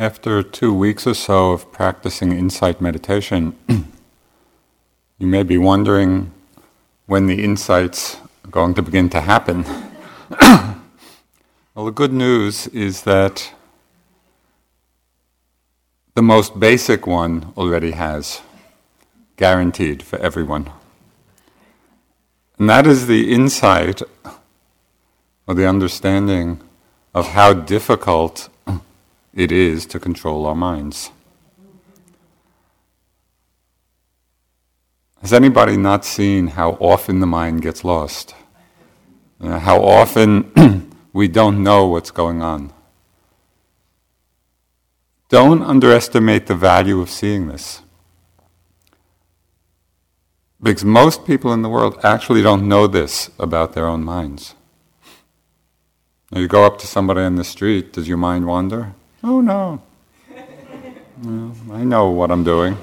After two weeks or so of practicing insight meditation, you may be wondering when the insights are going to begin to happen. well, the good news is that the most basic one already has, guaranteed for everyone. And that is the insight or the understanding of how difficult it is to control our minds. Has anybody not seen how often the mind gets lost? Uh, how often we don't know what's going on? Don't underestimate the value of seeing this. Because most people in the world actually don't know this about their own minds. you go up to somebody on the street, does your mind wander? Oh no. I know what I'm doing.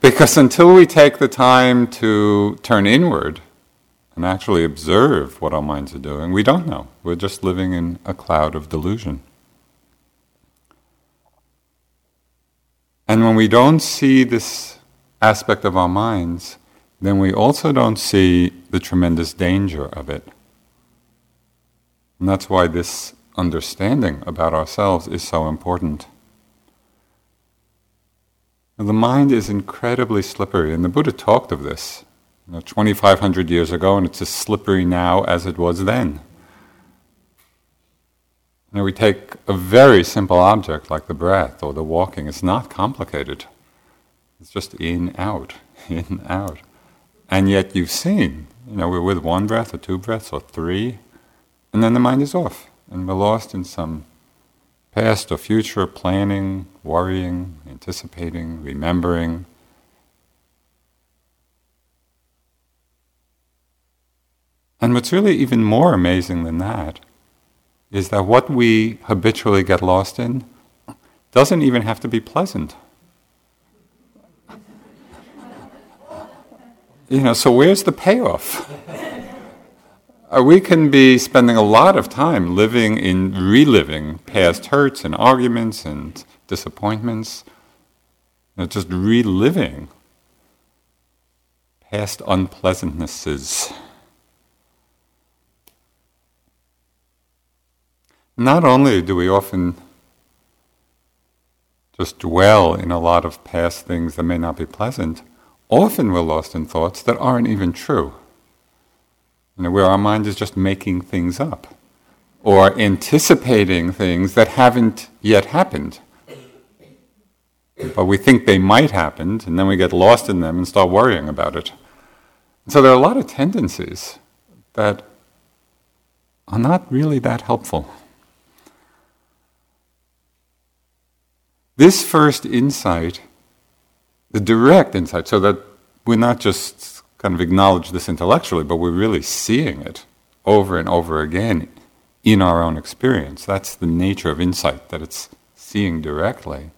Because until we take the time to turn inward and actually observe what our minds are doing, we don't know. We're just living in a cloud of delusion. And when we don't see this aspect of our minds, then we also don't see the tremendous danger of it. And that's why this understanding about ourselves is so important. the mind is incredibly slippery, and the Buddha talked of this you know, 2,500 years ago, and it's as slippery now as it was then. You we take a very simple object like the breath or the walking, it's not complicated. It's just in, out, in, out. And yet you've seen, you know, we're with one breath or two breaths or three, and then the mind is off and we're lost in some past or future planning, worrying, anticipating, remembering. And what's really even more amazing than that is that what we habitually get lost in doesn't even have to be pleasant. You know, so where's the payoff? Uh, we can be spending a lot of time living in reliving past hurts and arguments and disappointments, you know, just reliving past unpleasantnesses. Not only do we often just dwell in a lot of past things that may not be pleasant, often we're lost in thoughts that aren't even true. You know, where our mind is just making things up or anticipating things that haven't yet happened. But we think they might happen, and then we get lost in them and start worrying about it. So there are a lot of tendencies that are not really that helpful. This first insight, the direct insight, so that we're not just kind of acknowledge this intellectually, but we're really seeing it over and over again in our own experience. That's the nature of insight, that it's seeing directly.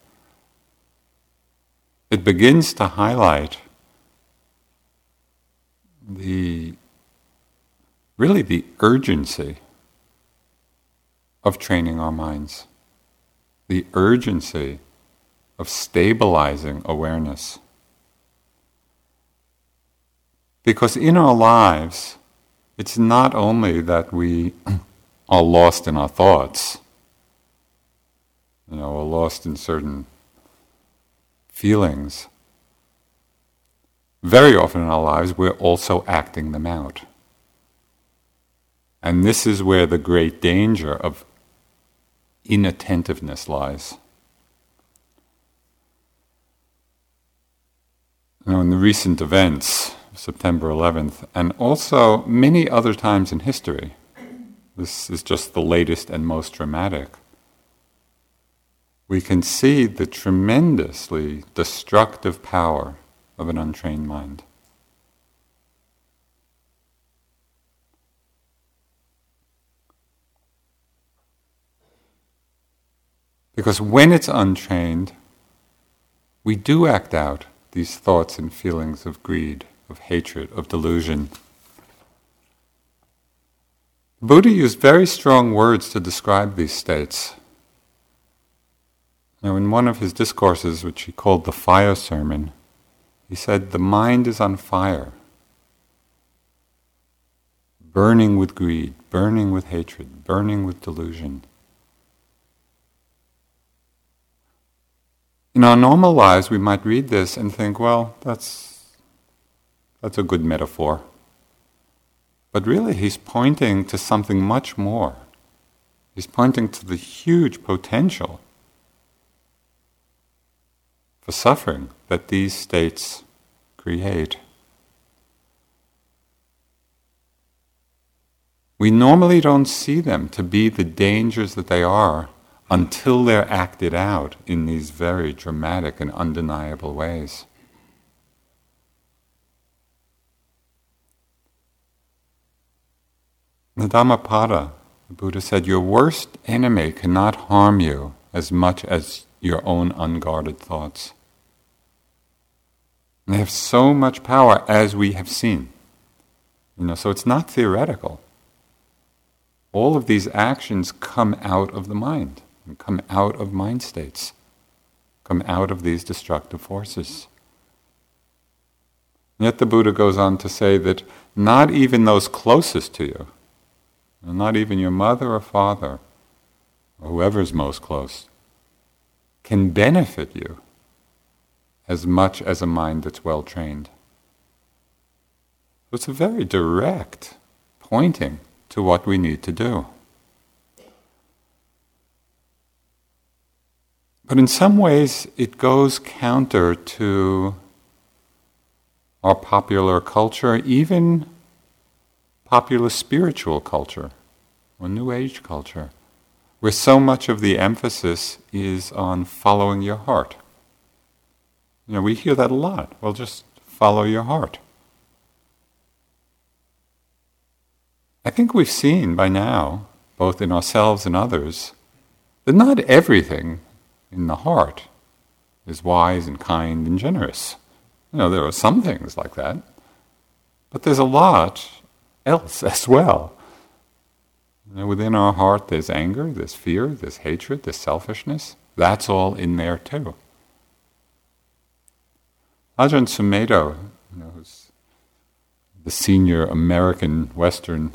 It begins to highlight the really the urgency of training our minds, the urgency of stabilizing awareness. Because in our lives, it's not only that we are lost in our thoughts, you know, or lost in certain feelings. Very often in our lives, we're also acting them out. And this is where the great danger of inattentiveness lies. You know, in the recent events, September 11th, and also many other times in history. This is just the latest and most dramatic. We can see the tremendously destructive power of an untrained mind. Because when it's untrained, we do act out these thoughts and feelings of greed, of hatred, of delusion. Buddha used very strong words to describe these states. Now, in one of his discourses, which he called the fire sermon, he said, The mind is on fire, burning with greed, burning with hatred, burning with delusion. In our normal lives, we might read this and think, well, that's, that's a good metaphor. But really, he's pointing to something much more. He's pointing to the huge potential for suffering that these states create. We normally don't see them to be the dangers that they are until they're acted out in these very dramatic and undeniable ways. The Dhammapada, the Buddha said, Your worst enemy cannot harm you as much as your own unguarded thoughts. And they have so much power as we have seen. You know, so it's not theoretical. All of these actions come out of the mind, and come out of mind states, come out of these destructive forces. Yet the Buddha goes on to say that not even those closest to you, not even your mother or father, or whoever's most close, can benefit you as much as a mind that's well trained. So it's a very direct pointing to what we need to do. But in some ways, it goes counter to our popular culture, even popular spiritual culture or New Age culture where so much of the emphasis is on following your heart. You know, we hear that a lot. Well, just follow your heart. I think we've seen by now, both in ourselves and others, that not everything in the heart is wise and kind and generous. You know, there are some things like that, but there's a lot else as well within our heart, there's anger, there's fear, there's hatred, there's selfishness. That's all in there too. Ajahn Sumedho, you know, who's the senior American Western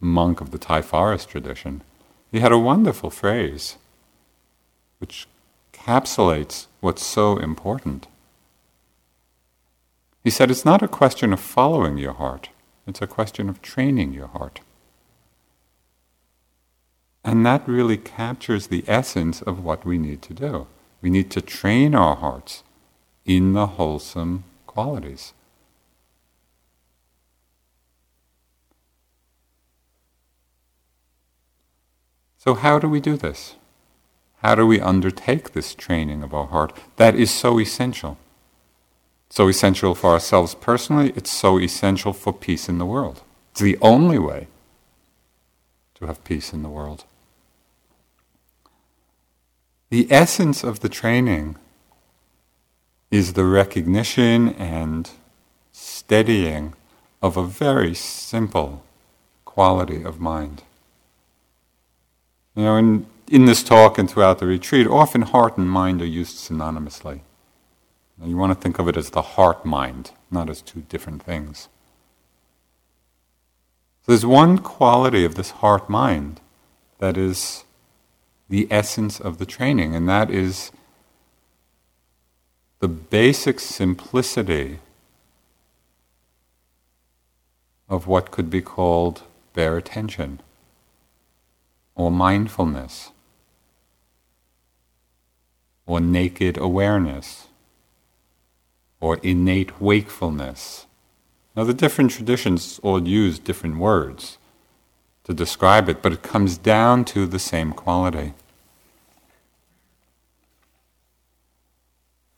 monk of the Thai forest tradition, he had a wonderful phrase which encapsulates what's so important. He said, It's not a question of following your heart, it's a question of training your heart. And that really captures the essence of what we need to do. We need to train our hearts in the wholesome qualities. So, how do we do this? How do we undertake this training of our heart that is so essential? So essential for ourselves personally, it's so essential for peace in the world. It's the only way to have peace in the world. The essence of the training is the recognition and steadying of a very simple quality of mind. You know, in, in this talk and throughout the retreat, often heart and mind are used synonymously. You want to think of it as the heart mind, not as two different things. So there's one quality of this heart mind that is the essence of the training, and that is the basic simplicity of what could be called bare attention or mindfulness or naked awareness or innate wakefulness. Now, the different traditions all use different words to describe it, but it comes down to the same quality.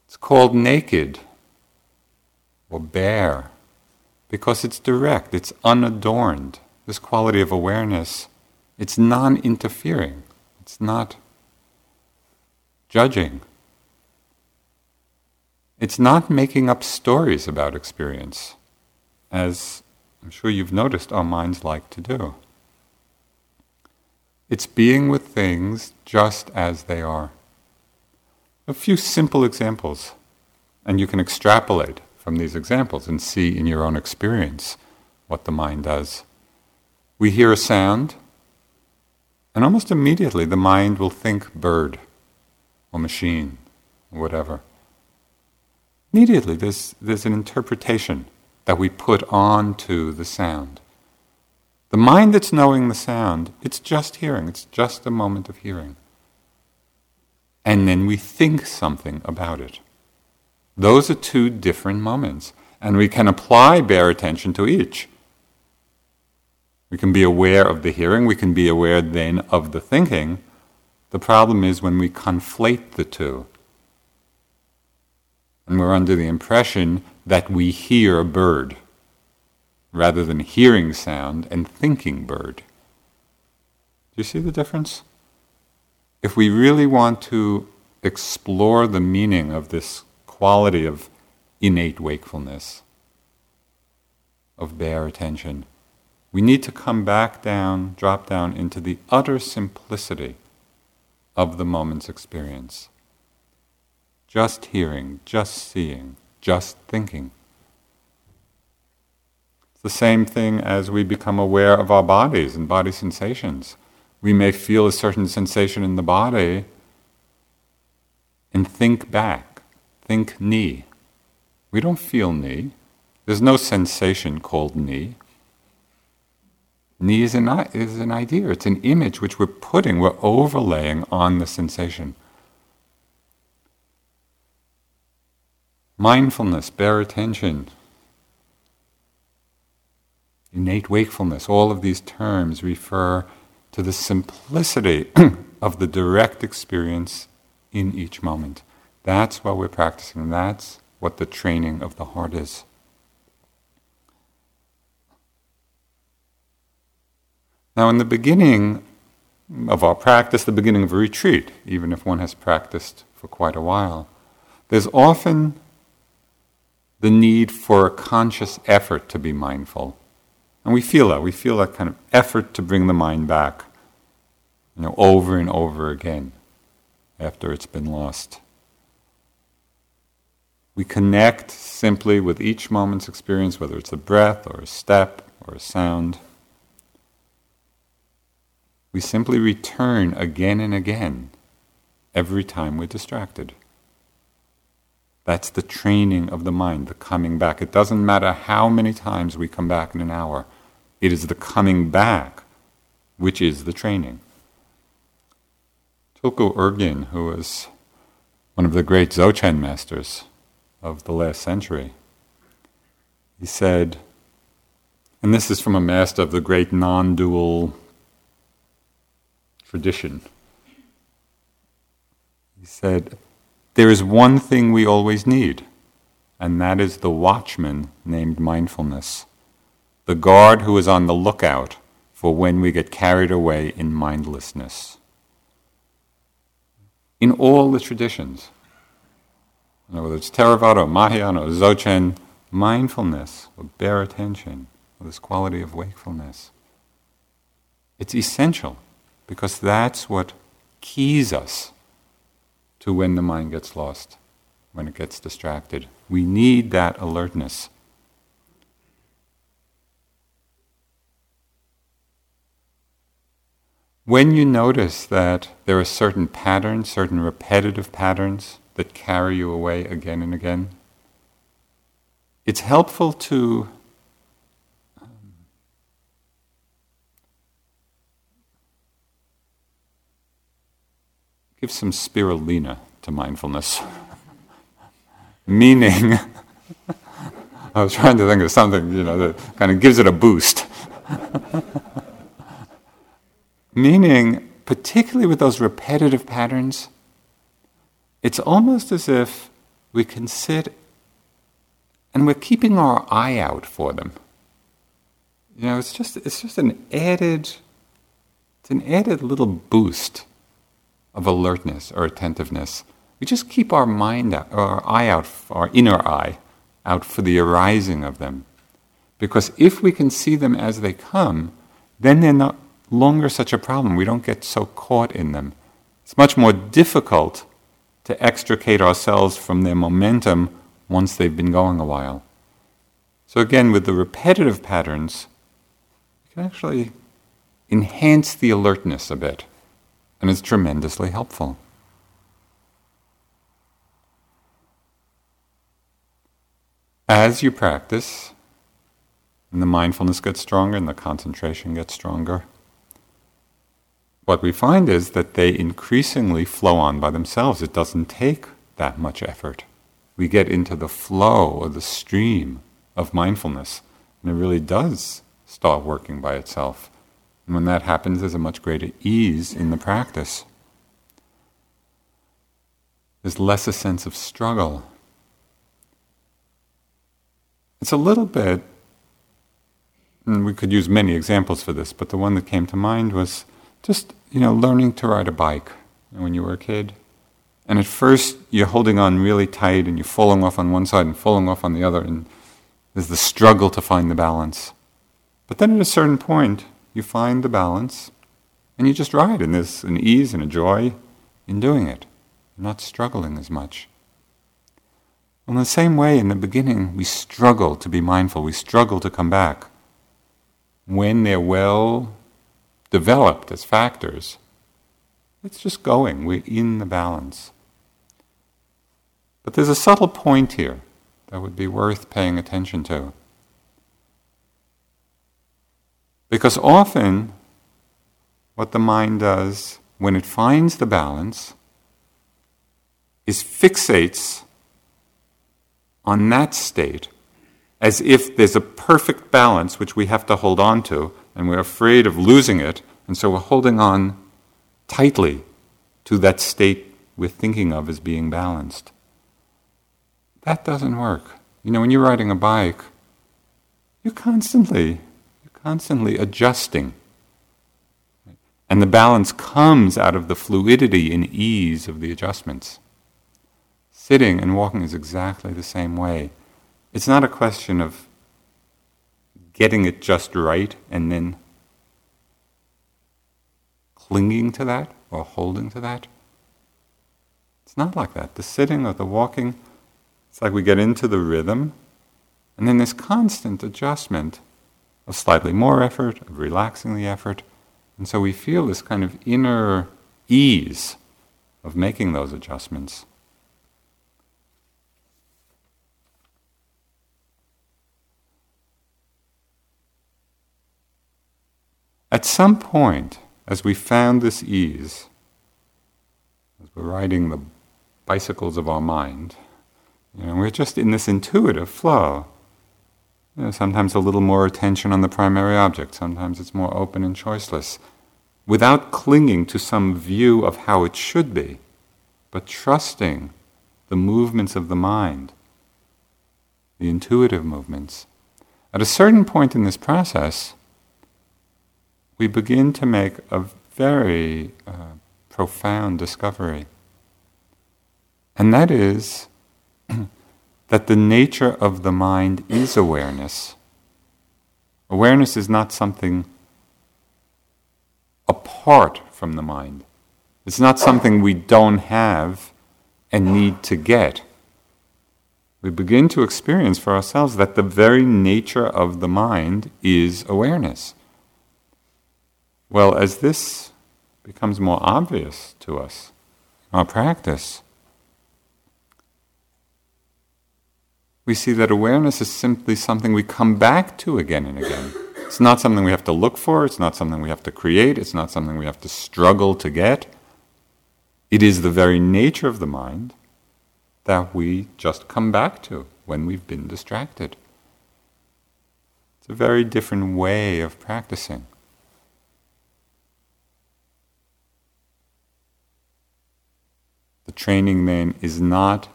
It's called naked or bare because it's direct, it's unadorned. This quality of awareness, it's non interfering, it's not judging. It's not making up stories about experience, as I'm sure you've noticed our minds like to do. It's being with things just as they are. A few simple examples, and you can extrapolate from these examples and see in your own experience what the mind does. We hear a sound, and almost immediately the mind will think bird or machine or whatever. Immediately there's, there's an interpretation that we put on to the sound. The mind that's knowing the sound, it's just hearing, it's just a moment of hearing. And then we think something about it. Those are two different moments, and we can apply bare attention to each. We can be aware of the hearing, we can be aware then of the thinking. The problem is when we conflate the two. And we're under the impression that we hear a bird rather than hearing sound and thinking bird. Do you see the difference? If we really want to explore the meaning of this quality of innate wakefulness, of bare attention, we need to come back down, drop down into the utter simplicity of the moment's experience. Just hearing, just seeing, just thinking. It's the same thing as we become aware of our bodies and body sensations. We may feel a certain sensation in the body and think back, think knee. We don't feel knee. There's no sensation called knee. Knee is an, is an idea, it's an image which we're putting, we're overlaying on the sensation. Mindfulness, bare attention, innate wakefulness, all of these terms refer to the simplicity of the direct experience in each moment. That's what we're practicing. That's what the training of the heart is. Now, in the beginning of our practice, the beginning of a retreat, even if one has practiced for quite a while, there's often the need for a conscious effort to be mindful. And we feel that. We feel that kind of effort to bring the mind back, you know, over and over again after it's been lost. We connect simply with each moment's experience, whether it's a breath or a step or a sound. We simply return again and again every time we're distracted. That's the training of the mind, the coming back. It doesn't matter how many times we come back in an hour, it is the coming back which is the training. Tulku Urgyen, who was one of the great Dzogchen masters of the last century, he said, and this is from a master of the great non dual tradition. He said, there is one thing we always need, and that is the watchman named mindfulness, the guard who is on the lookout for when we get carried away in mindlessness. In all the traditions, whether it's Theravada, Mahayana, or Dzogchen, mindfulness, or bare attention, or this quality of wakefulness, it's essential because that's what keys us to when the mind gets lost, when it gets distracted. We need that alertness. When you notice that there are certain patterns, certain repetitive patterns that carry you away again and again, it's helpful to give some spirulina to mindfulness. Meaning, I was trying to think of something, you know, that kind of gives it a boost. Meaning, particularly with those repetitive patterns, it's almost as if we can sit and we're keeping our eye out for them. You know, it's just it's just an added it's an added little boost of alertness or attentiveness. We just keep our mind out, our eye out, our inner eye out for the arising of them. Because if we can see them as they come, then they're no longer such a problem. We don't get so caught in them. It's much more difficult to extricate ourselves from their momentum once they've been going a while. So, again, with the repetitive patterns, you can actually enhance the alertness a bit, and it's tremendously helpful. As you practice, and the mindfulness gets stronger and the concentration gets stronger, what we find is that they increasingly flow on by themselves. It doesn't take that much effort. We get into the flow or the stream of mindfulness, and it really does start working by itself. And when that happens, there's a much greater ease in the practice. There's less a sense of struggle. It's a little bit, and we could use many examples for this, but the one that came to mind was just, you know, learning to ride a bike when you were a kid. And at first, you're holding on really tight and you're falling off on one side and falling off on the other, and there's the struggle to find the balance. But then at a certain point, you find the balance and you just ride, in this an ease and a joy in doing it. Not struggling as much. In the same way, in the beginning, we struggle to be mindful, we struggle to come back. When they're well developed as factors, it's just going, we're in the balance. But there's a subtle point here that would be worth paying attention to. Because often, what the mind does when it finds the balance is fixates on that state as if there's a perfect balance which we have to hold on to, and we're afraid of losing it, and so we're holding on tightly to that state we're thinking of as being balanced. That doesn't work. You know, when you're riding a bike, you're constantly, constantly adjusting. And the balance comes out of the fluidity and ease of the adjustments. Sitting and walking is exactly the same way. It's not a question of getting it just right and then clinging to that or holding to that. It's not like that. The sitting or the walking, it's like we get into the rhythm, and then this constant adjustment of slightly more effort, of relaxing the effort, and so we feel this kind of inner ease of making those adjustments. At some point, as we found this ease, as we're riding the bicycles of our mind, you know, we're just in this intuitive flow. You know, sometimes a little more attention on the primary object, sometimes it's more open and choiceless, without clinging to some view of how it should be, but trusting the movements of the mind, the intuitive movements. At a certain point in this process, we begin to make a very uh, profound discovery. And that is that the nature of the mind is awareness. Awareness is not something apart from the mind. It's not something we don't have and need to get. We begin to experience for ourselves that the very nature of the mind is awareness. Well, as this becomes more obvious to us, our practice, we see that awareness is simply something we come back to again and again. It's not something we have to look for, it's not something we have to create, it's not something we have to struggle to get. It is the very nature of the mind that we just come back to when we've been distracted. It's a very different way of practicing. The training then is not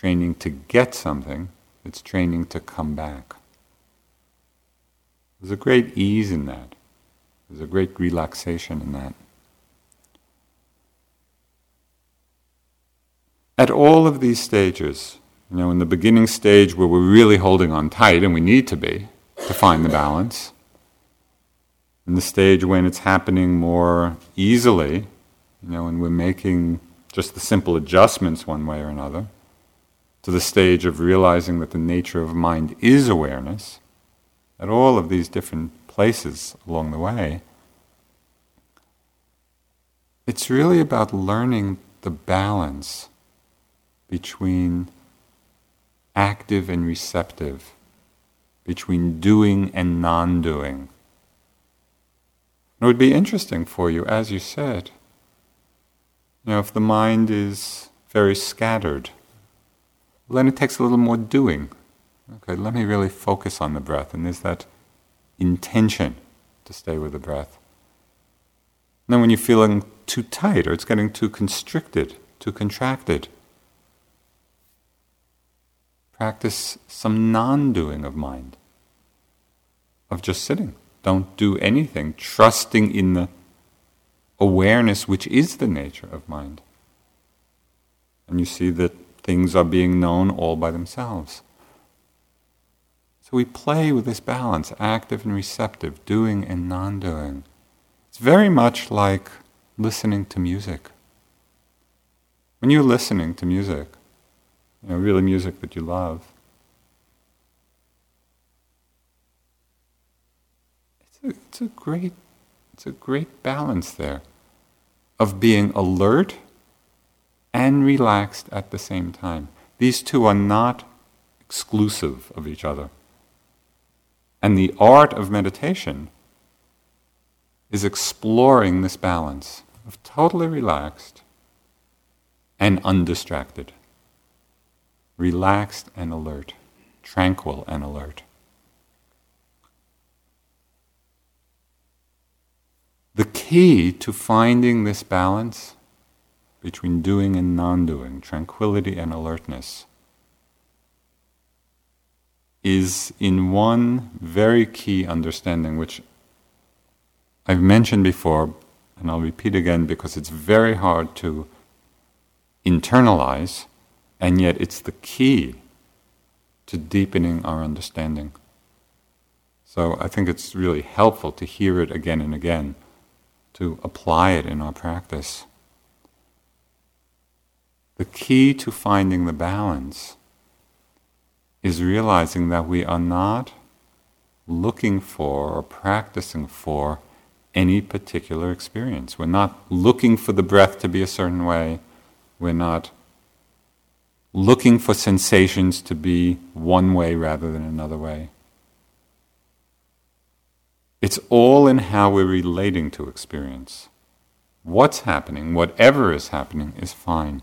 training to get something, it's training to come back. There's a great ease in that. There's a great relaxation in that. At all of these stages, you know, in the beginning stage where we're really holding on tight, and we need to be to find the balance, in the stage when it's happening more easily, you know, and we're making just the simple adjustments one way or another, to the stage of realizing that the nature of mind is awareness, at all of these different places along the way, it's really about learning the balance between active and receptive, between doing and non doing. It would be interesting for you, as you said, you know, if the mind is very scattered, then it takes a little more doing. Okay, let me really focus on the breath, and there's that intention to stay with the breath. And then when you're feeling too tight or it's getting too constricted, too contracted, practice some non doing of mind, of just sitting. Don't do anything, trusting in the awareness which is the nature of mind. And you see that things are being known all by themselves. So we play with this balance, active and receptive, doing and non doing. It's very much like listening to music. When you're listening to music, you know, really music that you love, it's a, it's a great, it's a great balance there of being alert and relaxed at the same time. These two are not exclusive of each other. And the art of meditation is exploring this balance of totally relaxed and undistracted, relaxed and alert, tranquil and alert. The key to finding this balance between doing and non doing, tranquility and alertness, is in one very key understanding, which I've mentioned before, and I'll repeat again because it's very hard to internalize, and yet it's the key to deepening our understanding. So I think it's really helpful to hear it again and again, to apply it in our practice. The key to finding the balance is realizing that we are not looking for or practicing for any particular experience. We're not looking for the breath to be a certain way. We're not looking for sensations to be one way rather than another way. It's all in how we're relating to experience. What's happening, whatever is happening, is fine.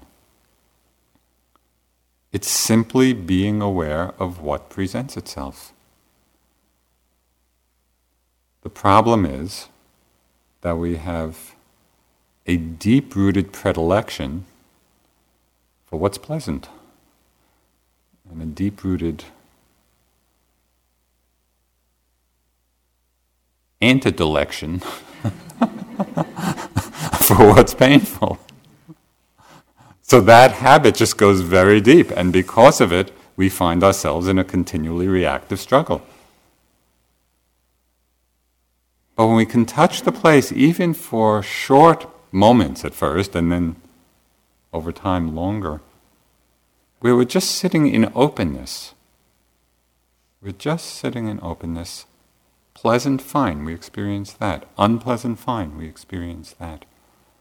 It's simply being aware of what presents itself. The problem is that we have a deep rooted predilection for what's pleasant and a deep rooted antedilection for what's painful. So that habit just goes very deep, and because of it, we find ourselves in a continually reactive struggle. But when we can touch the place, even for short moments at first, and then over time longer, we were just sitting in openness. We're just sitting in openness. Pleasant, fine, we experience that. Unpleasant, fine, we experience that.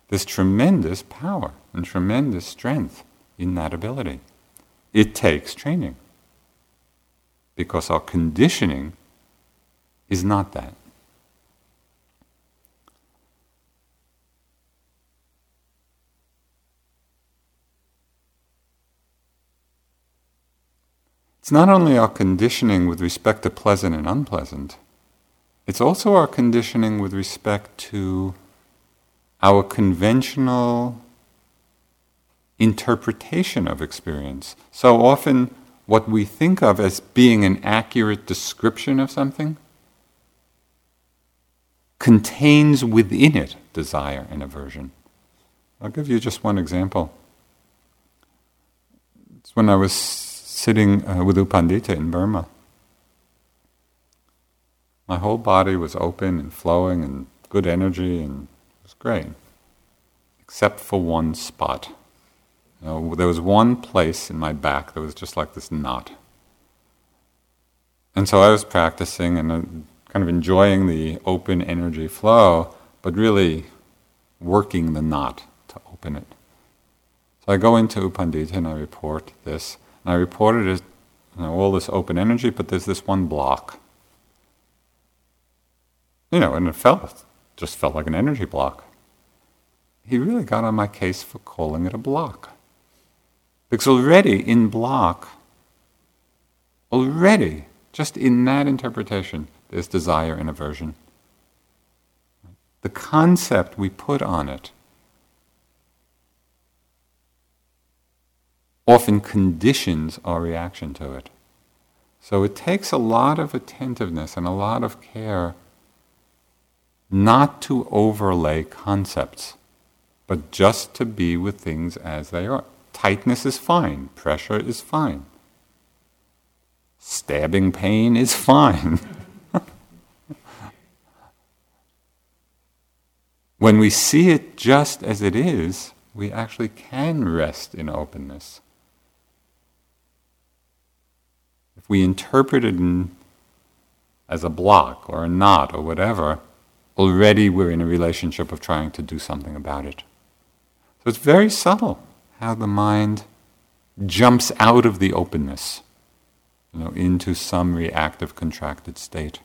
There's tremendous power and tremendous strength in that ability. It takes training because our conditioning is not that. It's not only our conditioning with respect to pleasant and unpleasant, it's also our conditioning with respect to our conventional interpretation of experience. So often, what we think of as being an accurate description of something contains within it desire and aversion. I'll give you just one example. It's when I was sitting uh, with U Pandita in Burma. My whole body was open and flowing and good energy and great, except for one spot. You know, there was one place in my back that was just like this knot. And so I was practicing and uh, kind of enjoying the open energy flow, but really working the knot to open it. So I go into U Pandita and I report this. And I reported as you know, all this open energy, but there's this one block. You know, and it felt, just felt like an energy block. He really got on my case for calling it a block. Because already in block, already, just in that interpretation, there's desire and aversion. The concept we put on it often conditions our reaction to it. So it takes a lot of attentiveness and a lot of care not to overlay concepts, but just to be with things as they are. Tightness is fine, pressure is fine, stabbing pain is fine. when we see it just as it is, we actually can rest in openness. if we interpret it in, as a block or a knot or whatever, already we're in a relationship of trying to do something about it. So it's very subtle how the mind jumps out of the openness, you know, into some reactive, contracted state.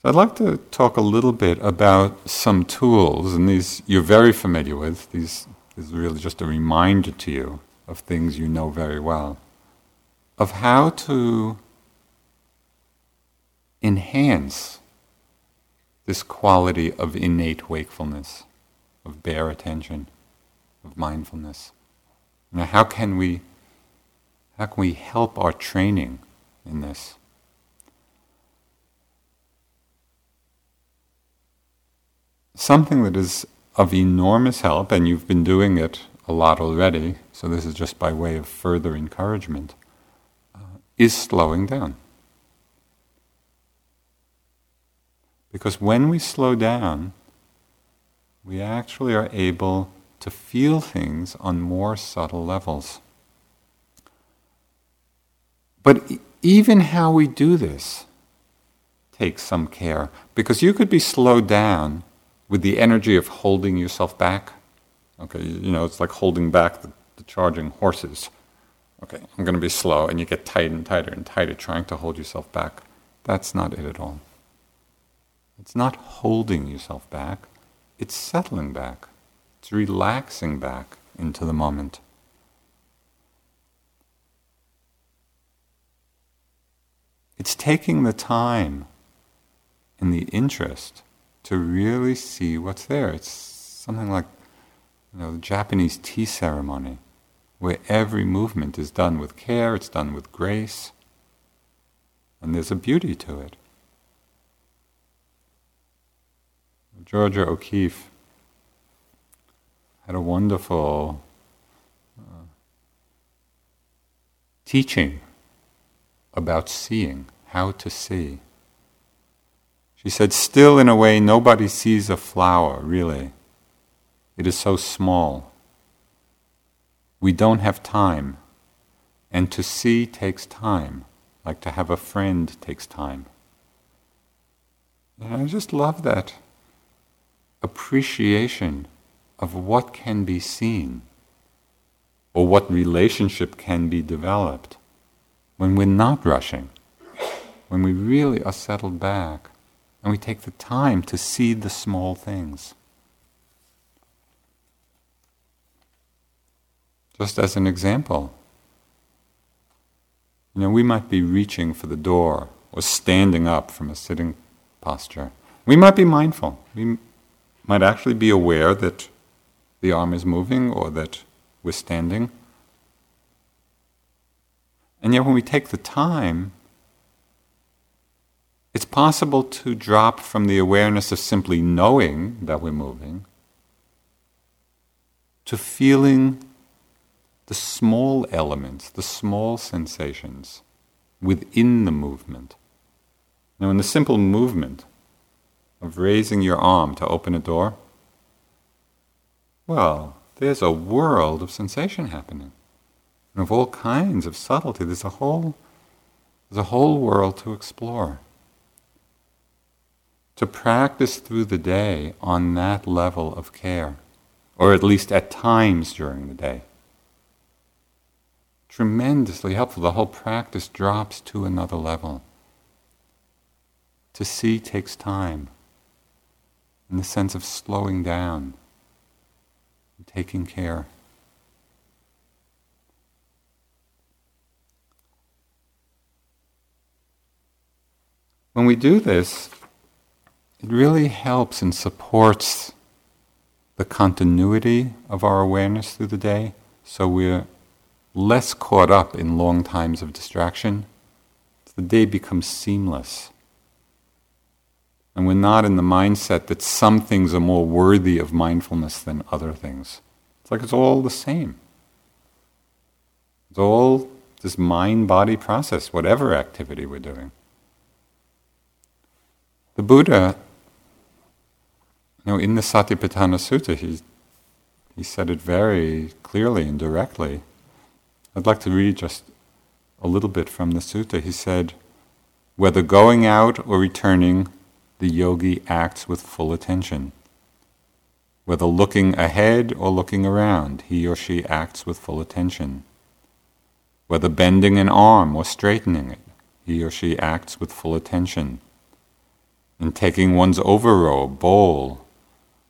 So I'd like to talk a little bit about some tools, and these you're very familiar with, these is really just a reminder to you of things you know very well, of how to enhance this quality of innate wakefulness, of bare attention, of mindfulness. Now, how can we how can we help our training in this? Something that is of enormous help, and you've been doing it a lot already, so this is just by way of further encouragement, uh, is slowing down. Because when we slow down, we actually are able to feel things on more subtle levels. But even how we do this takes some care, because you could be slowed down with the energy of holding yourself back. Okay, you know, it's like holding back the, the charging horses. Okay, I'm going to be slow, and you get tighter and tighter and tighter trying to hold yourself back. That's not it at all. It's not holding yourself back, it's settling back, it's relaxing back into the moment. It's taking the time and the interest to really see what's there. It's something like you know, the Japanese tea ceremony, where every movement is done with care, it's done with grace, and there's a beauty to it. Georgia O'Keeffe had a wonderful uh, teaching about seeing, how to see. She said, Still, in a way, nobody sees a flower, really. It is so small. We don't have time. And to see takes time, like to have a friend takes time. And I just love that appreciation of what can be seen or what relationship can be developed when we're not rushing, when we really are settled back and we take the time to see the small things. Just as an example, you know, we might be reaching for the door or standing up from a sitting posture. We might be mindful. We might actually be aware that the arm is moving or that we're standing. And yet, when we take the time it's possible to drop from the awareness of simply knowing that we're moving to feeling the small elements, the small sensations within the movement. Now, in the simple movement of raising your arm to open a door, well, there's a world of sensation happening. And of all kinds of subtlety. There's a whole there's a whole world to explore. To practice through the day on that level of care, or at least at times during the day. Tremendously helpful. The whole practice drops to another level. To see takes time, in the sense of slowing down, and taking care. When we do this, it really helps and supports the continuity of our awareness through the day, so we're less caught up in long times of distraction. The day becomes seamless. And we're not in the mindset that some things are more worthy of mindfulness than other things. It's like it's all the same. It's all this mind body process, whatever activity we're doing. The Buddha, you know, in the Satipatthana Sutta, he, he said it very clearly and directly. I'd like to read just a little bit from the sutta. He said, Whether going out or returning, the yogi acts with full attention. Whether looking ahead or looking around, he or she acts with full attention. Whether bending an arm or straightening it, he or she acts with full attention. In taking one's overrobe, bowl,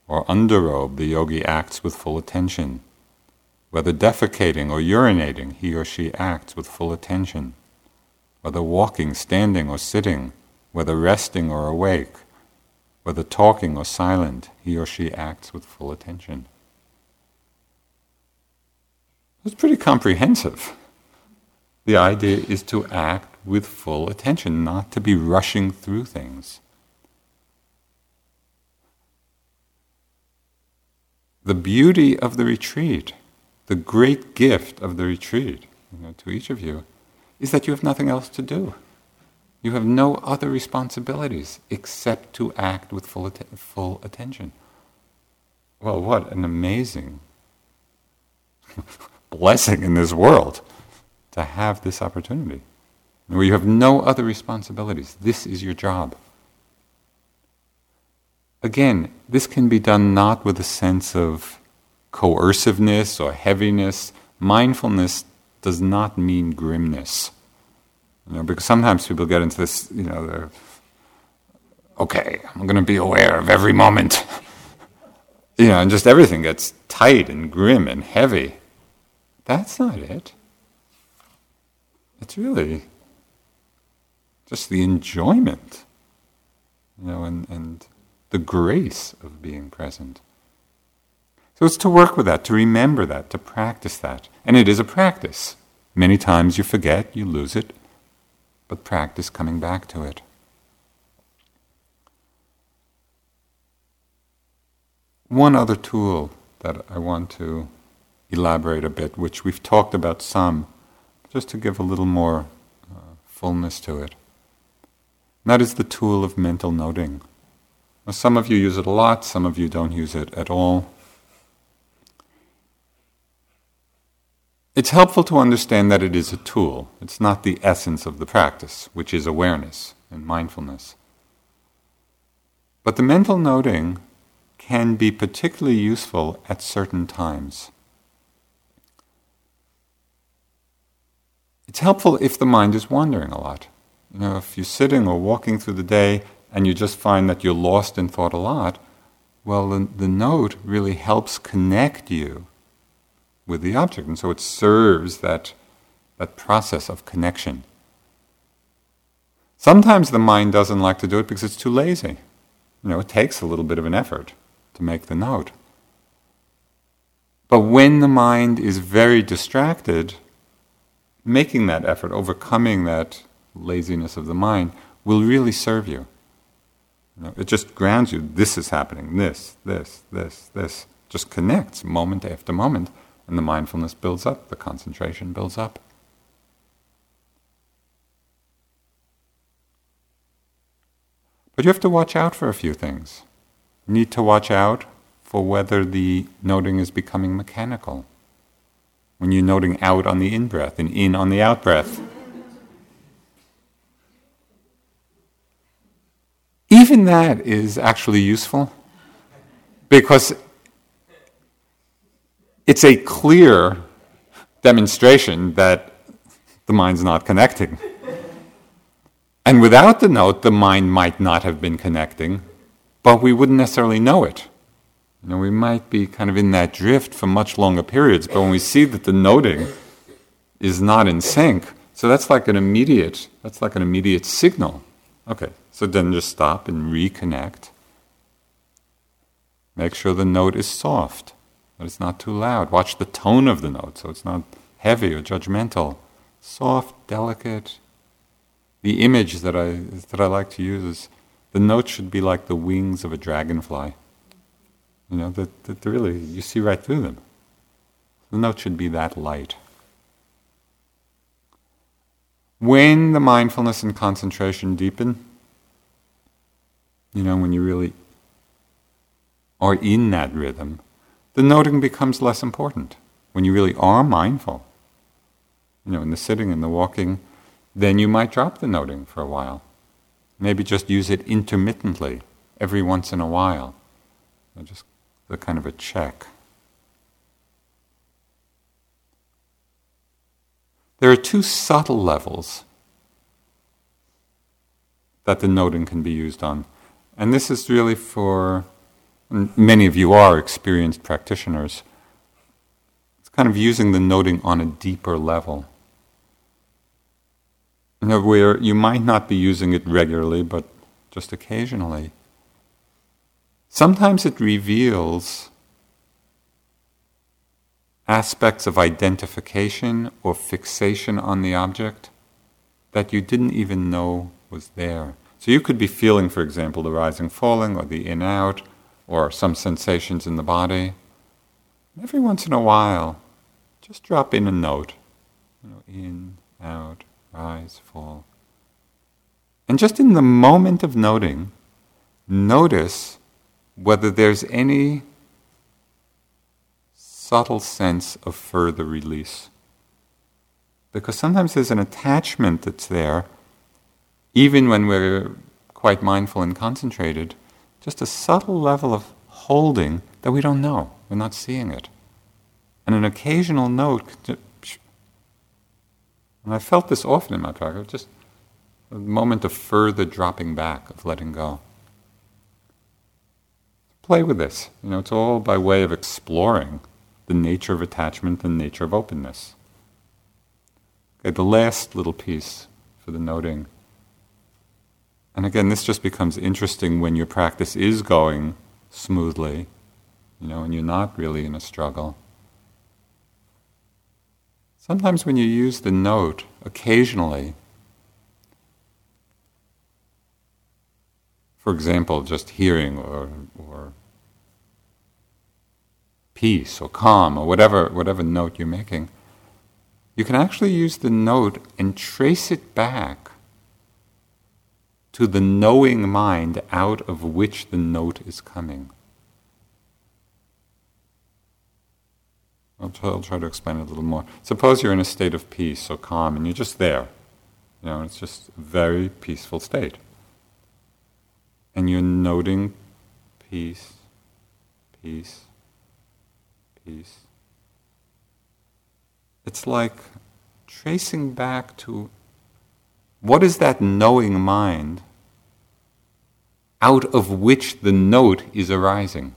or underrobe, the yogi acts with full attention. Whether defecating or urinating, he or she acts with full attention. Whether walking, standing, or sitting, whether resting or awake, whether talking or silent, he or she acts with full attention. It's pretty comprehensive. The idea is to act with full attention, not to be rushing through things. the beauty of the retreat, the great gift of the retreat you know, to each of you, is that you have nothing else to do. You have no other responsibilities except to act with full, full attention. Well, what an amazing blessing in this world to have this opportunity where you have no other responsibilities. This is your job. Again, this can be done not with a sense of coerciveness or heaviness. Mindfulness does not mean grimness. You know, because sometimes people get into this, you know, they're, okay, I'm going to be aware of every moment. you know, and just everything gets tight and grim and heavy. That's not it. It's really just the enjoyment, you know, and, and the grace of being present. So it's to work with that, to remember that, to practice that. And it is a practice. Many times you forget, you lose it, but practice coming back to it. One other tool that I want to elaborate a bit, which we've talked about some, just to give a little more uh, fullness to it. And that is the tool of mental noting. Now, some of you use it a lot, some of you don't use it at all. It's helpful to understand that it is a tool. It's not the essence of the practice, which is awareness and mindfulness. But the mental noting can be particularly useful at certain times. It's helpful if the mind is wandering a lot. You know, if you're sitting or walking through the day and you just find that you're lost in thought a lot, well, the, the note really helps connect you with the object. And so it serves that, that process of connection. Sometimes the mind doesn't like to do it because it's too lazy. You know, it takes a little bit of an effort to make the note. But when the mind is very distracted, making that effort, overcoming that laziness of the mind, will really serve you. You know, it just grounds you. This is happening. This, this, this, this. Just connects moment after moment, and the mindfulness builds up. The concentration builds up. But you have to watch out for a few things. You need to watch out for whether the noting is becoming mechanical. When you're noting out on the in breath and in on the out breath. Even that is actually useful because it's a clear demonstration that the mind's not connecting. And without the note, the mind might not have been connecting, but we wouldn't necessarily know it. You know, we might be kind of in that drift for much longer periods, but when we see that the noting is not in sync, so that's like an immediate, that's like an immediate signal. Okay, so then just stop and reconnect. Make sure the note is soft, but it's not too loud. Watch the tone of the note, so it's not heavy or judgmental. Soft, delicate. The image that I that I like to use is the note should be like the wings of a dragonfly. You know, that, that really you see right through them. The note should be that light. When the mindfulness and concentration deepen, you know, when you really are in that rhythm, the noting becomes less important. When you really are mindful, you know, in the sitting and the walking, then you might drop the noting for a while. Maybe just use it intermittently, every once in a while. Just the kind of a check. There are two subtle levels that the noting can be used on. And this is really for many of you are experienced practitioners. It's kind of using the noting on a deeper level. You know, where you might not be using it regularly, but just occasionally. Sometimes it reveals aspects of identification or fixation on the object that you didn't even know was there. So you could be feeling, for example, the rising, falling, or the in out, or some sensations in the body. Every once in a while, just drop in a note. You know, in, out, rise, fall. And just in the moment of noting, notice whether there's any subtle sense of further release. Because sometimes there's an attachment that's there, even when we're quite mindful and concentrated, just a subtle level of holding that we don't know, we're not seeing it. And an occasional note, and I felt this often in my practice, just a moment of further dropping back, of letting go play with this. You know, it's all by way of exploring the nature of attachment and the nature of openness. Okay, the last little piece for the noting. And again, this just becomes interesting when your practice is going smoothly, you know, and you're not really in a struggle. Sometimes when you use the note, occasionally, for example, just hearing or, or peace or calm or whatever, whatever note you're making, you can actually use the note and trace it back to the knowing mind out of which the note is coming. I'll try, I'll try, to explain it a little more. Suppose you're in a state of peace or calm and you're just there. You know, it's just a very peaceful state. And you're noting peace, peace, peace. It's like tracing back to what is that knowing mind out of which the note is arising,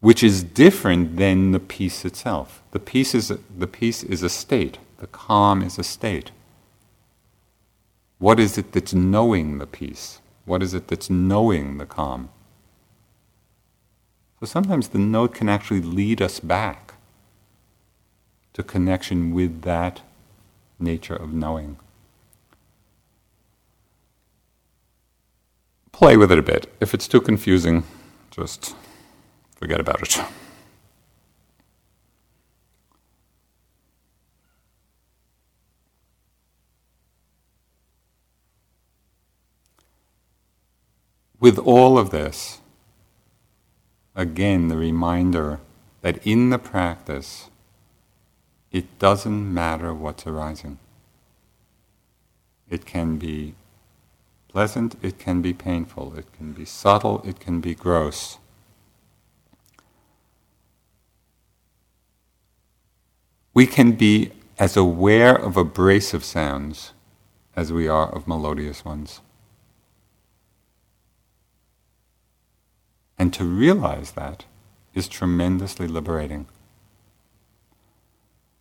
which is different than the peace itself. The peace is a, the peace is a state. The calm is a state. What is it that's knowing the peace? What is it that's knowing the calm? So sometimes the note can actually lead us back to connection with that nature of knowing. Play with it a bit. If it's too confusing, just forget about it. With all of this, again the reminder that in the practice, it doesn't matter what's arising. It can be pleasant, it can be painful, it can be subtle, it can be gross. We can be as aware of abrasive sounds as we are of melodious ones. And to realize that is tremendously liberating.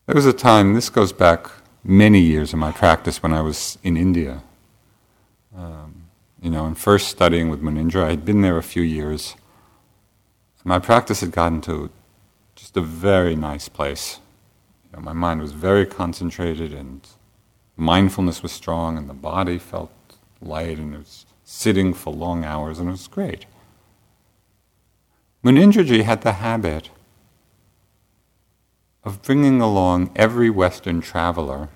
There was a time, this goes back many years in my practice when I was in India. Um, you know, and first studying with Munindra, I had been there a few years. My practice had gotten to just a very nice place. You know, my mind was very concentrated and mindfulness was strong and the body felt light and it was sitting for long hours and it was great. Munindraji had the habit of bringing along every Western traveler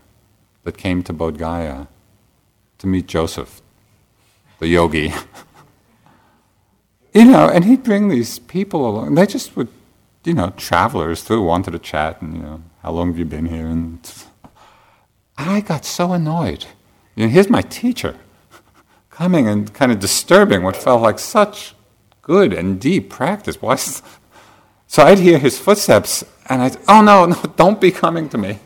that came to Bodh Gaya to meet Joseph, the yogi. you know, and he'd bring these people along. They just would, you know, travelers through, wanted to chat, and, you know, how long have you been here? And I got so annoyed. You know, here's my teacher coming and kind of disturbing what felt like such good and deep practice. Why? So I'd hear his footsteps, and I'd, oh no, no, don't be coming to me.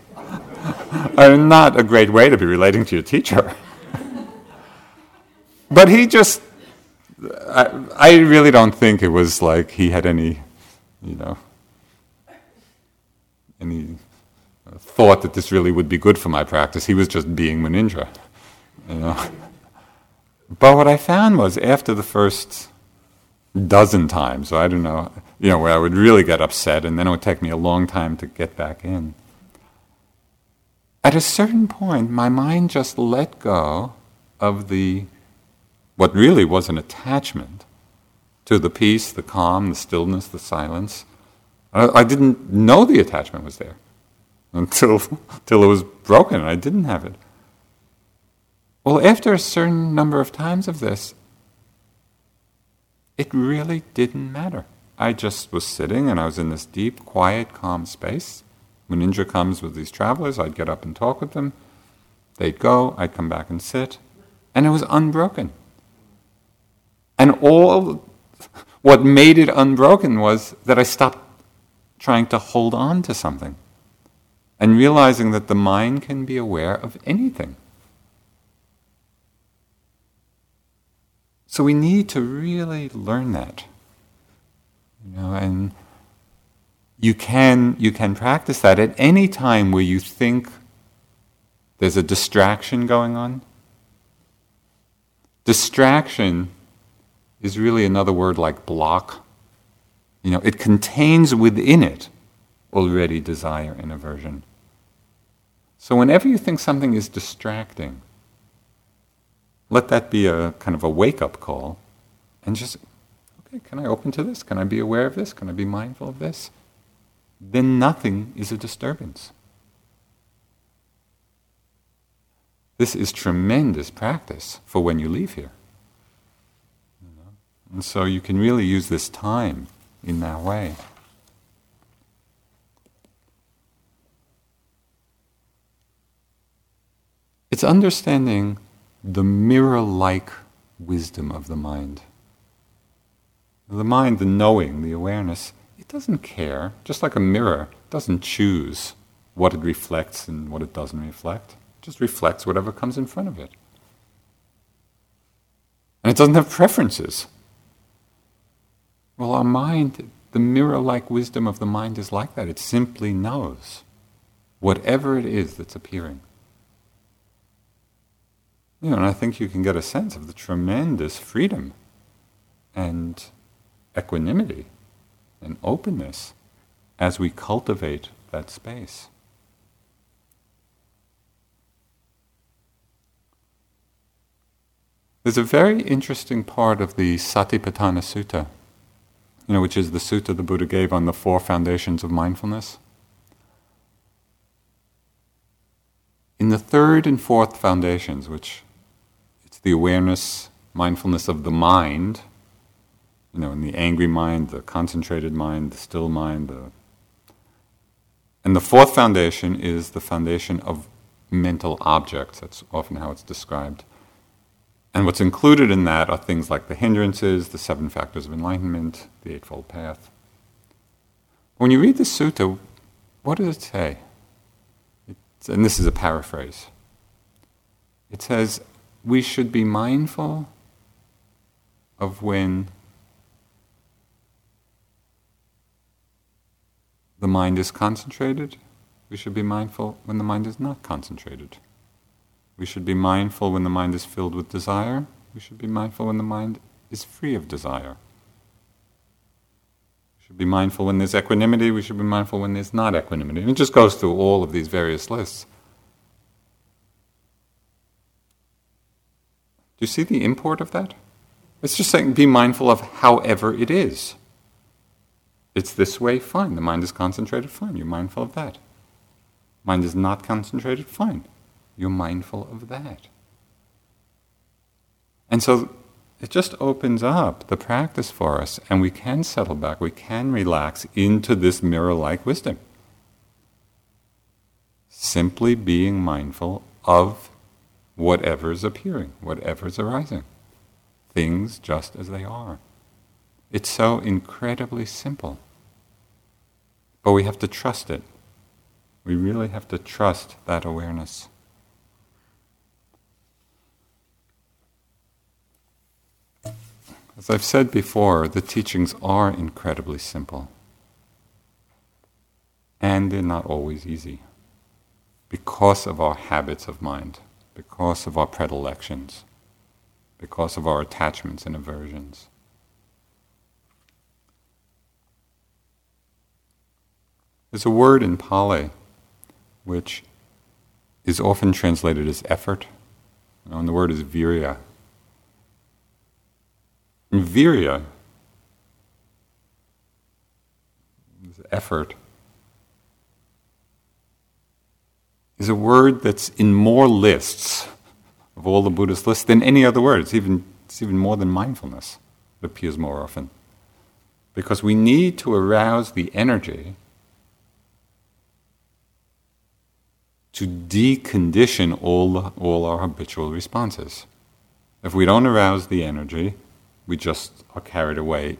not a great way to be relating to your teacher. But he just, I, I really don't think it was like he had any, you know, any thought that this really would be good for my practice. He was just being Munindra, you know. But what I found was after the first dozen times, I don't know, you know, where I would really get upset and then it would take me a long time to get back in. At a certain point, my mind just let go of the, what really was an attachment to the peace, the calm, the stillness, the silence. I, I didn't know the attachment was there until, until it was broken. I didn't have it. Well, after a certain number of times of this, it really didn't matter. I just was sitting and I was in this deep, quiet, calm space. Munindra comes with these travelers, I'd get up and talk with them. They'd go, I'd come back and sit, and it was unbroken. And all what made it unbroken was that I stopped trying to hold on to something and realizing that the mind can be aware of anything. So we need to really learn that. You know, and you can you can practice that at any time where you think there's a distraction going on. Distraction is really another word like block. You know, it contains within it already desire and aversion. So whenever you think something is distracting, let that be a kind of a wake up call and just, okay, can I open to this? Can I be aware of this? Can I be mindful of this? Then nothing is a disturbance. This is tremendous practice for when you leave here. And so you can really use this time in that way. It's understanding the mirror like wisdom of the mind. The mind, the knowing, the awareness, it doesn't care, just like a mirror, doesn't choose what it reflects and what it doesn't reflect. It just reflects whatever comes in front of it. And it doesn't have preferences. Well, our mind, the mirror like wisdom of the mind is like that. It simply knows whatever it is that's appearing. You know, and I think you can get a sense of the tremendous freedom and equanimity and openness as we cultivate that space. There's a very interesting part of the Satipatthana Sutta, you know, which is the sutta the Buddha gave on the four foundations of mindfulness. In the third and fourth foundations, which it's the awareness, mindfulness of the mind, You know, in the angry mind, the concentrated mind, the still mind. The... And the fourth foundation is the foundation of mental objects. That's often how it's described. And what's included in that are things like the hindrances, the seven factors of enlightenment, the Eightfold Path. When you read the sutta, what does it say? It's, and this is a paraphrase. It says, we should be mindful of when the mind is concentrated. We should be mindful when the mind is not concentrated. We should be mindful when the mind is filled with desire. We should be mindful when the mind is free of desire We should be mindful when there's equanimity, we should be mindful when there's not equanimity. And it just goes through all of these various lists. Do you see the import of that? It's just saying be mindful of however it is. It's this way, fine. The mind is concentrated, fine. You're mindful of that. Mind is not concentrated, fine. You're mindful of that. And so it just opens up the practice for us, and we can settle back, we can relax into this mirror like wisdom. Simply being mindful of whatever's appearing, whatever's arising, things just as they are. It's so incredibly simple. But we have to trust it. We really have to trust that awareness. As I've said before, the teachings are incredibly simple. And they're not always easy because of our habits of mind, because of our predilections, because of our attachments and aversions. There's a word in Pali which is often translated as effort, and the word is virya. Virya, effort, is a word that's in more lists of all the Buddhist lists than any other word. It's even, it's even more than mindfulness. It appears more often. Because we need to arouse the energy to decondition all, all our habitual responses. If we don't arouse the energy, we just are carried away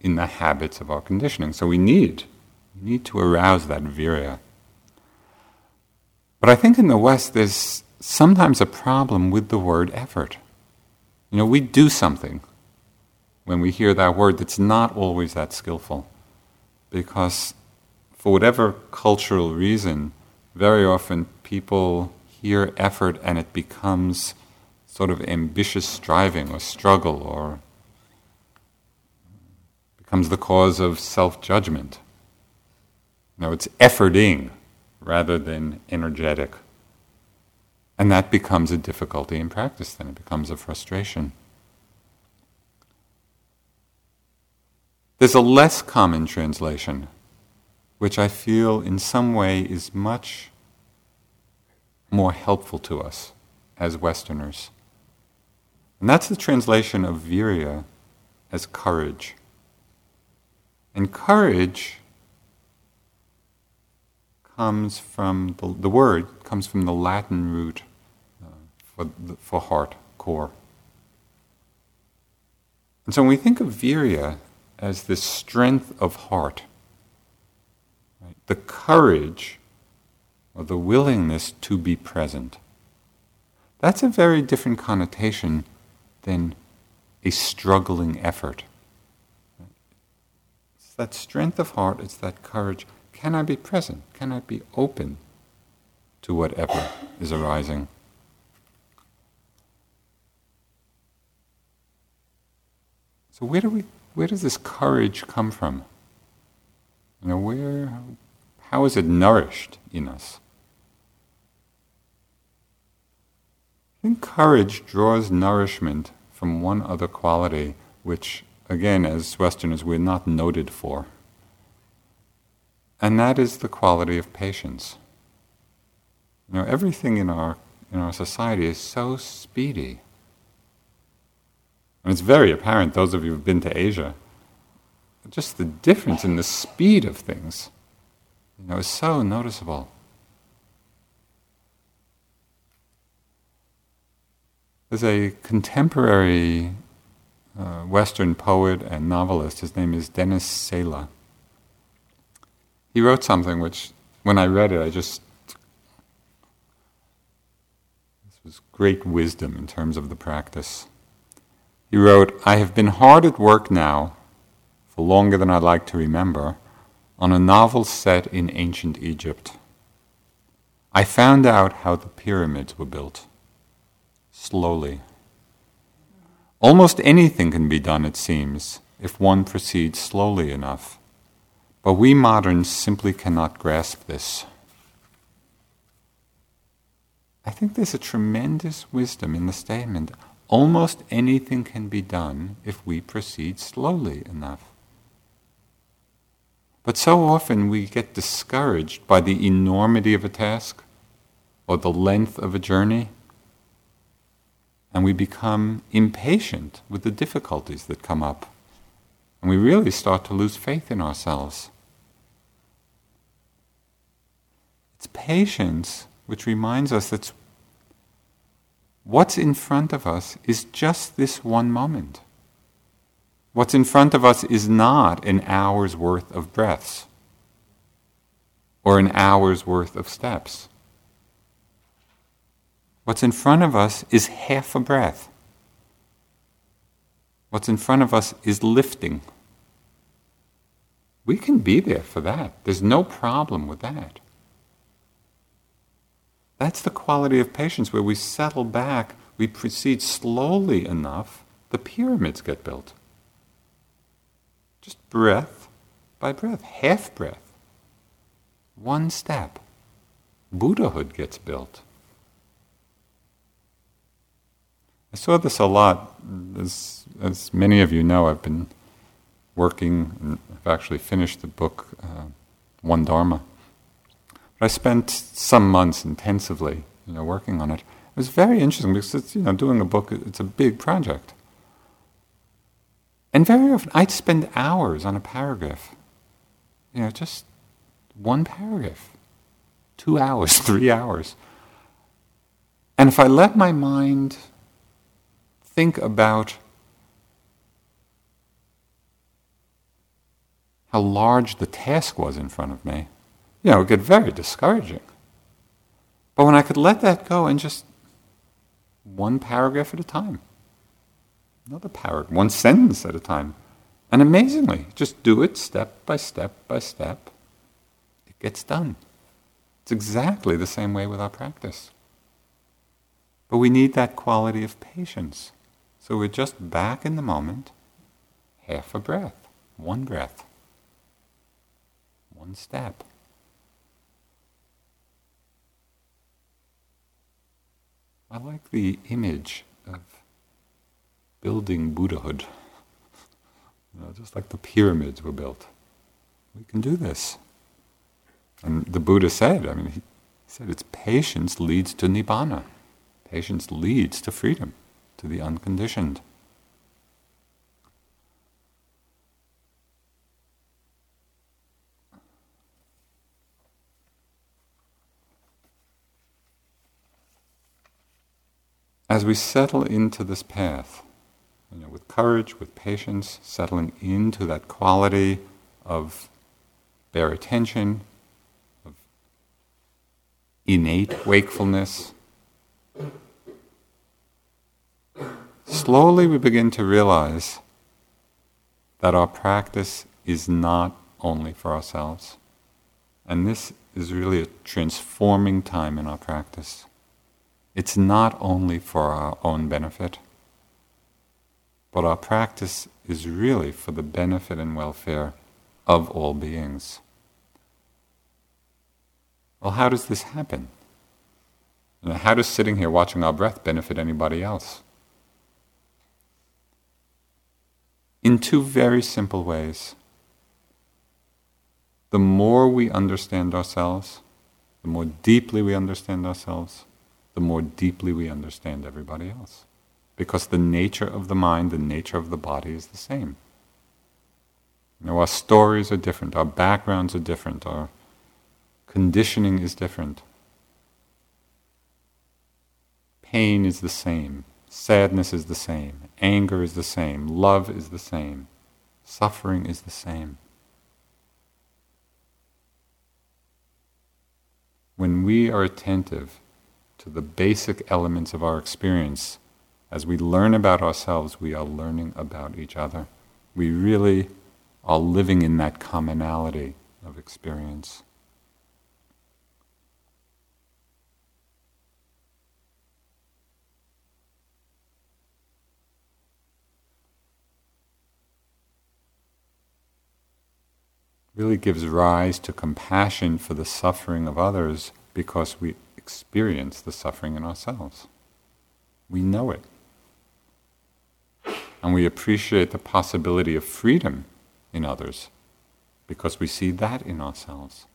in the habits of our conditioning. So we need, we need to arouse that virya. But I think in the West there's sometimes a problem with the word effort. You know, we do something when we hear that word that's not always that skillful. Because for whatever cultural reason, very often people hear effort and it becomes sort of ambitious striving or struggle or becomes the cause of self judgment. No, it's efforting rather than energetic. And that becomes a difficulty in practice, then it becomes a frustration. There's a less common translation, which I feel in some way is much more helpful to us as Westerners. And that's the translation of virya as courage. And courage comes from the, the word comes from the Latin root uh, for, for heart, core. And so when we think of virya as the strength of heart, right, the courage or the willingness to be present, that's a very different connotation than a struggling effort that strength of heart, it's that courage. Can I be present? Can I be open to whatever is arising? So where do we where does this courage come from? You know, where how is it nourished in us? I think courage draws nourishment from one other quality which again, as Westerners, we're not noted for. And that is the quality of patience. You know, everything in our, in our society is so speedy. And it's very apparent, those of you who've been to Asia, just the difference in the speed of things, you know, is so noticeable. There's a contemporary uh, Western poet and novelist. His name is Dennis Saleh. He wrote something which, when I read it, I just. This was great wisdom in terms of the practice. He wrote, I have been hard at work now, for longer than I like to remember, on a novel set in ancient Egypt. I found out how the pyramids were built. Slowly. Almost anything can be done, it seems, if one proceeds slowly enough. But we moderns simply cannot grasp this. I think there's a tremendous wisdom in the statement. Almost anything can be done if we proceed slowly enough. But so often we get discouraged by the enormity of a task or the length of a journey and we become impatient with the difficulties that come up. And we really start to lose faith in ourselves. It's patience which reminds us that what's in front of us is just this one moment. What's in front of us is not an hour's worth of breaths or an hour's worth of steps. What's in front of us is half a breath. What's in front of us is lifting. We can be there for that. There's no problem with that. That's the quality of patience where we settle back, we proceed slowly enough, the pyramids get built. Just breath by breath, half breath, one step. Buddhahood gets built. I saw this a lot. As, as many of you know, I've been working, I've actually finished the book, uh, One Dharma. But I spent some months intensively, you know, working on it. It was very interesting because it's, you know, doing a book, it's a big project. And very often I'd spend hours on a paragraph. You know, just one paragraph. Two hours, three hours. And if I let my mind think about how large the task was in front of me, you know, it get very discouraging. But when I could let that go and just one paragraph at a time, another paragraph, one sentence at a time, and amazingly, just do it step by step by step, it gets done. It's exactly the same way with our practice. But we need that quality of patience. So we're just back in the moment, half a breath, one breath, one step. I like the image of building Buddhahood. You know, just like the pyramids were built. We can do this. And the Buddha said, I mean, he said it's patience leads to nibbana. Patience leads to freedom to the unconditioned. As we settle into this path, you know, with courage, with patience, settling into that quality of bare attention, of innate wakefulness, slowly we begin to realize that our practice is not only for ourselves. And this is really a transforming time in our practice. It's not only for our own benefit, but our practice is really for the benefit and welfare of all beings. Well, how does this happen? how does sitting here watching our breath benefit anybody else? In two very simple ways. The more we understand ourselves, the more deeply we understand ourselves, the more deeply we understand everybody else. Because the nature of the mind, the nature of the body is the same. You know, our stories are different, our backgrounds are different, our conditioning is different. Pain is the same, sadness is the same, anger is the same, love is the same, suffering is the same. When we are attentive to the basic elements of our experience, as we learn about ourselves, we are learning about each other. We really are living in that commonality of experience. Really gives rise to compassion for the suffering of others because we experience the suffering in ourselves. We know it. And we appreciate the possibility of freedom in others because we see that in ourselves.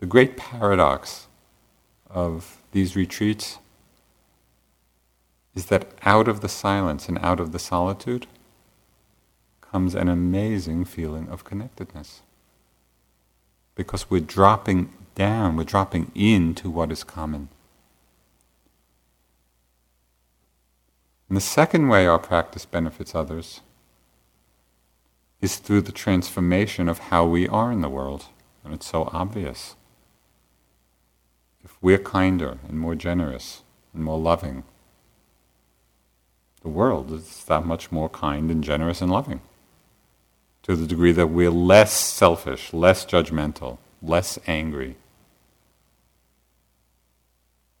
The great paradox of these retreats is that out of the silence and out of the solitude, comes an amazing feeling of connectedness. Because we're dropping down, we're dropping into what is common. And the second way our practice benefits others is through the transformation of how we are in the world. And it's so obvious. If we're kinder and more generous and more loving, the world is that much more kind and generous and loving to the degree that we're less selfish, less judgmental, less angry,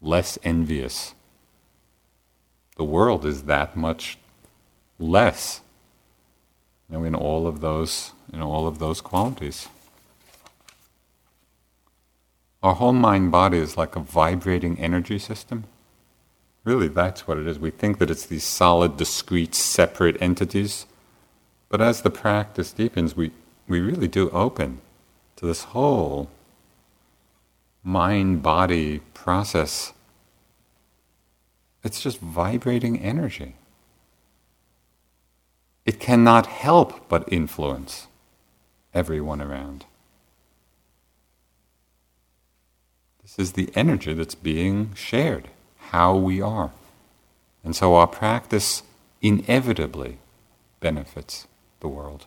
less envious. The world is that much less you know, in all of those in all of those qualities. Our whole mind body is like a vibrating energy system. Really, that's what it is. We think that it's these solid, discrete, separate entities. But as the practice deepens, we, we really do open to this whole mind body process. It's just vibrating energy. It cannot help but influence everyone around. This is the energy that's being shared, how we are. And so our practice inevitably benefits the world.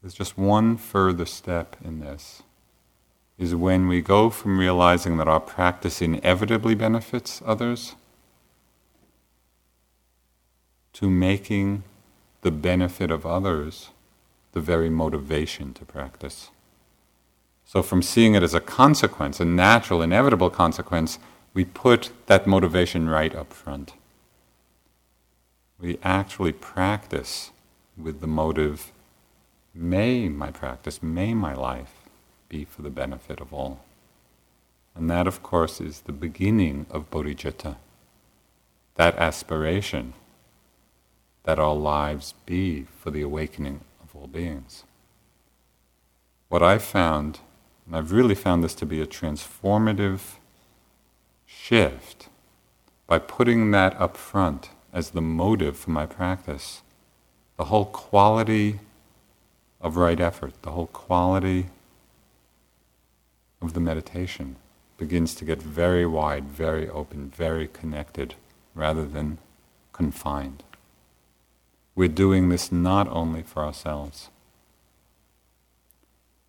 There's just one further step in this is when we go from realizing that our practice inevitably benefits others to making the benefit of others the very motivation to practice. So, from seeing it as a consequence, a natural, inevitable consequence, we put that motivation right up front. We actually practice with the motive may my practice, may my life be for the benefit of all. And that, of course, is the beginning of bodhicitta, that aspiration that our lives be for the awakening of all beings. What I've found, and I've really found this to be a transformative shift by putting that up front as the motive for my practice. The whole quality of right effort, the whole quality of the meditation begins to get very wide, very open, very connected, rather than confined. We're doing this not only for ourselves.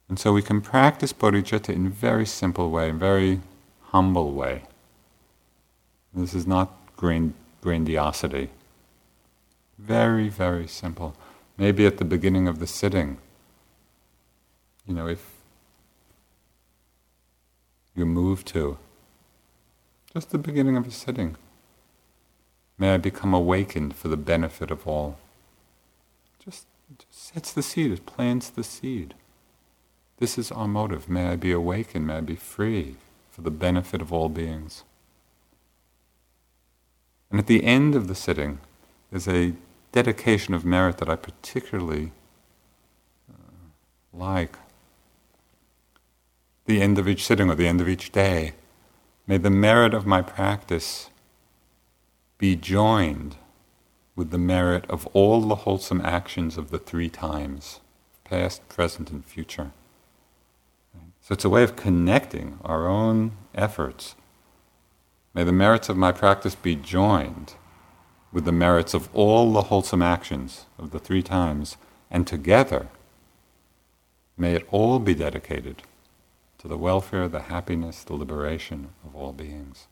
And so we can practice bodhicitta in a very simple way, in very humble way. This is not grand, grandiosity. Very, very simple. Maybe at the beginning of the sitting, you know, if you move to just the beginning of a sitting, may I become awakened for the benefit of all. Just, just sets the seed, it plants the seed. This is our motive. May I be awakened, may I be free for the benefit of all beings. And at the end of the sitting, there's a dedication of merit that I particularly uh, like. The end of each sitting or the end of each day, may the merit of my practice be joined with the merit of all the wholesome actions of the three times past, present, and future. So it's a way of connecting our own efforts. May the merits of my practice be joined with the merits of all the wholesome actions of the three times, and together may it all be dedicated to the welfare, the happiness, the liberation of all beings.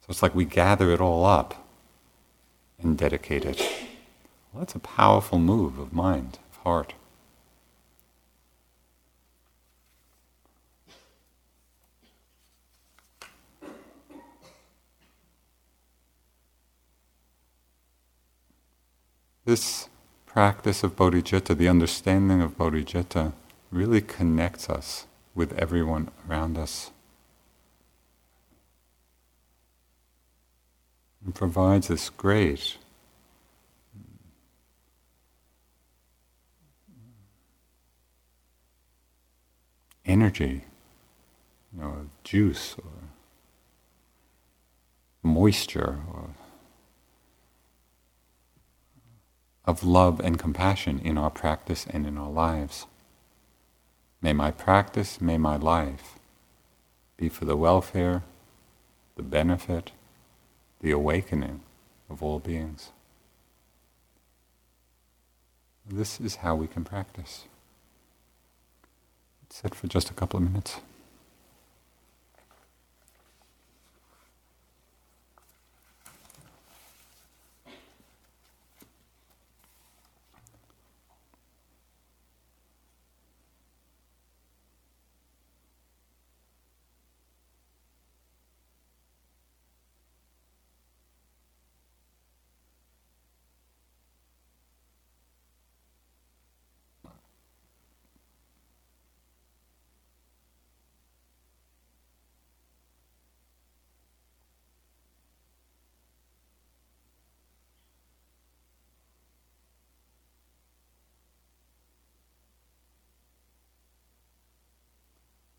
So it's like we gather it all up and dedicate it. Well, that's a powerful move of mind, of heart. This practice of bodhicitta, the understanding of bodhicitta, really connects us with everyone around us. And provides this great energy, you know, juice or moisture or of love and compassion in our practice and in our lives. May my practice, may my life be for the welfare, the benefit, the awakening of all beings. This is how we can practice. Let's Sit for just a couple of minutes.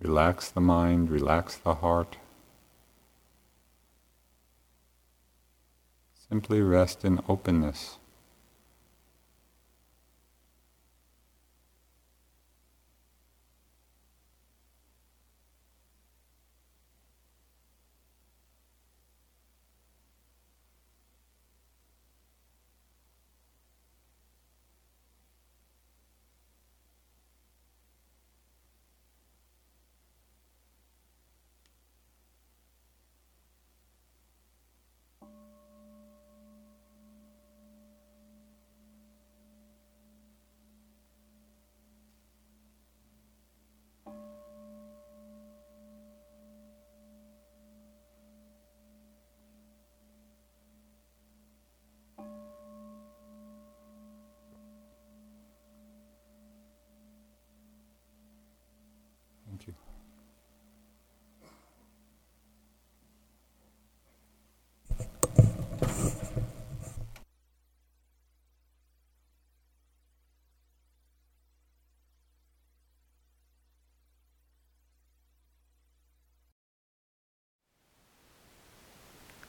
Relax the mind, relax the heart. Simply rest in openness.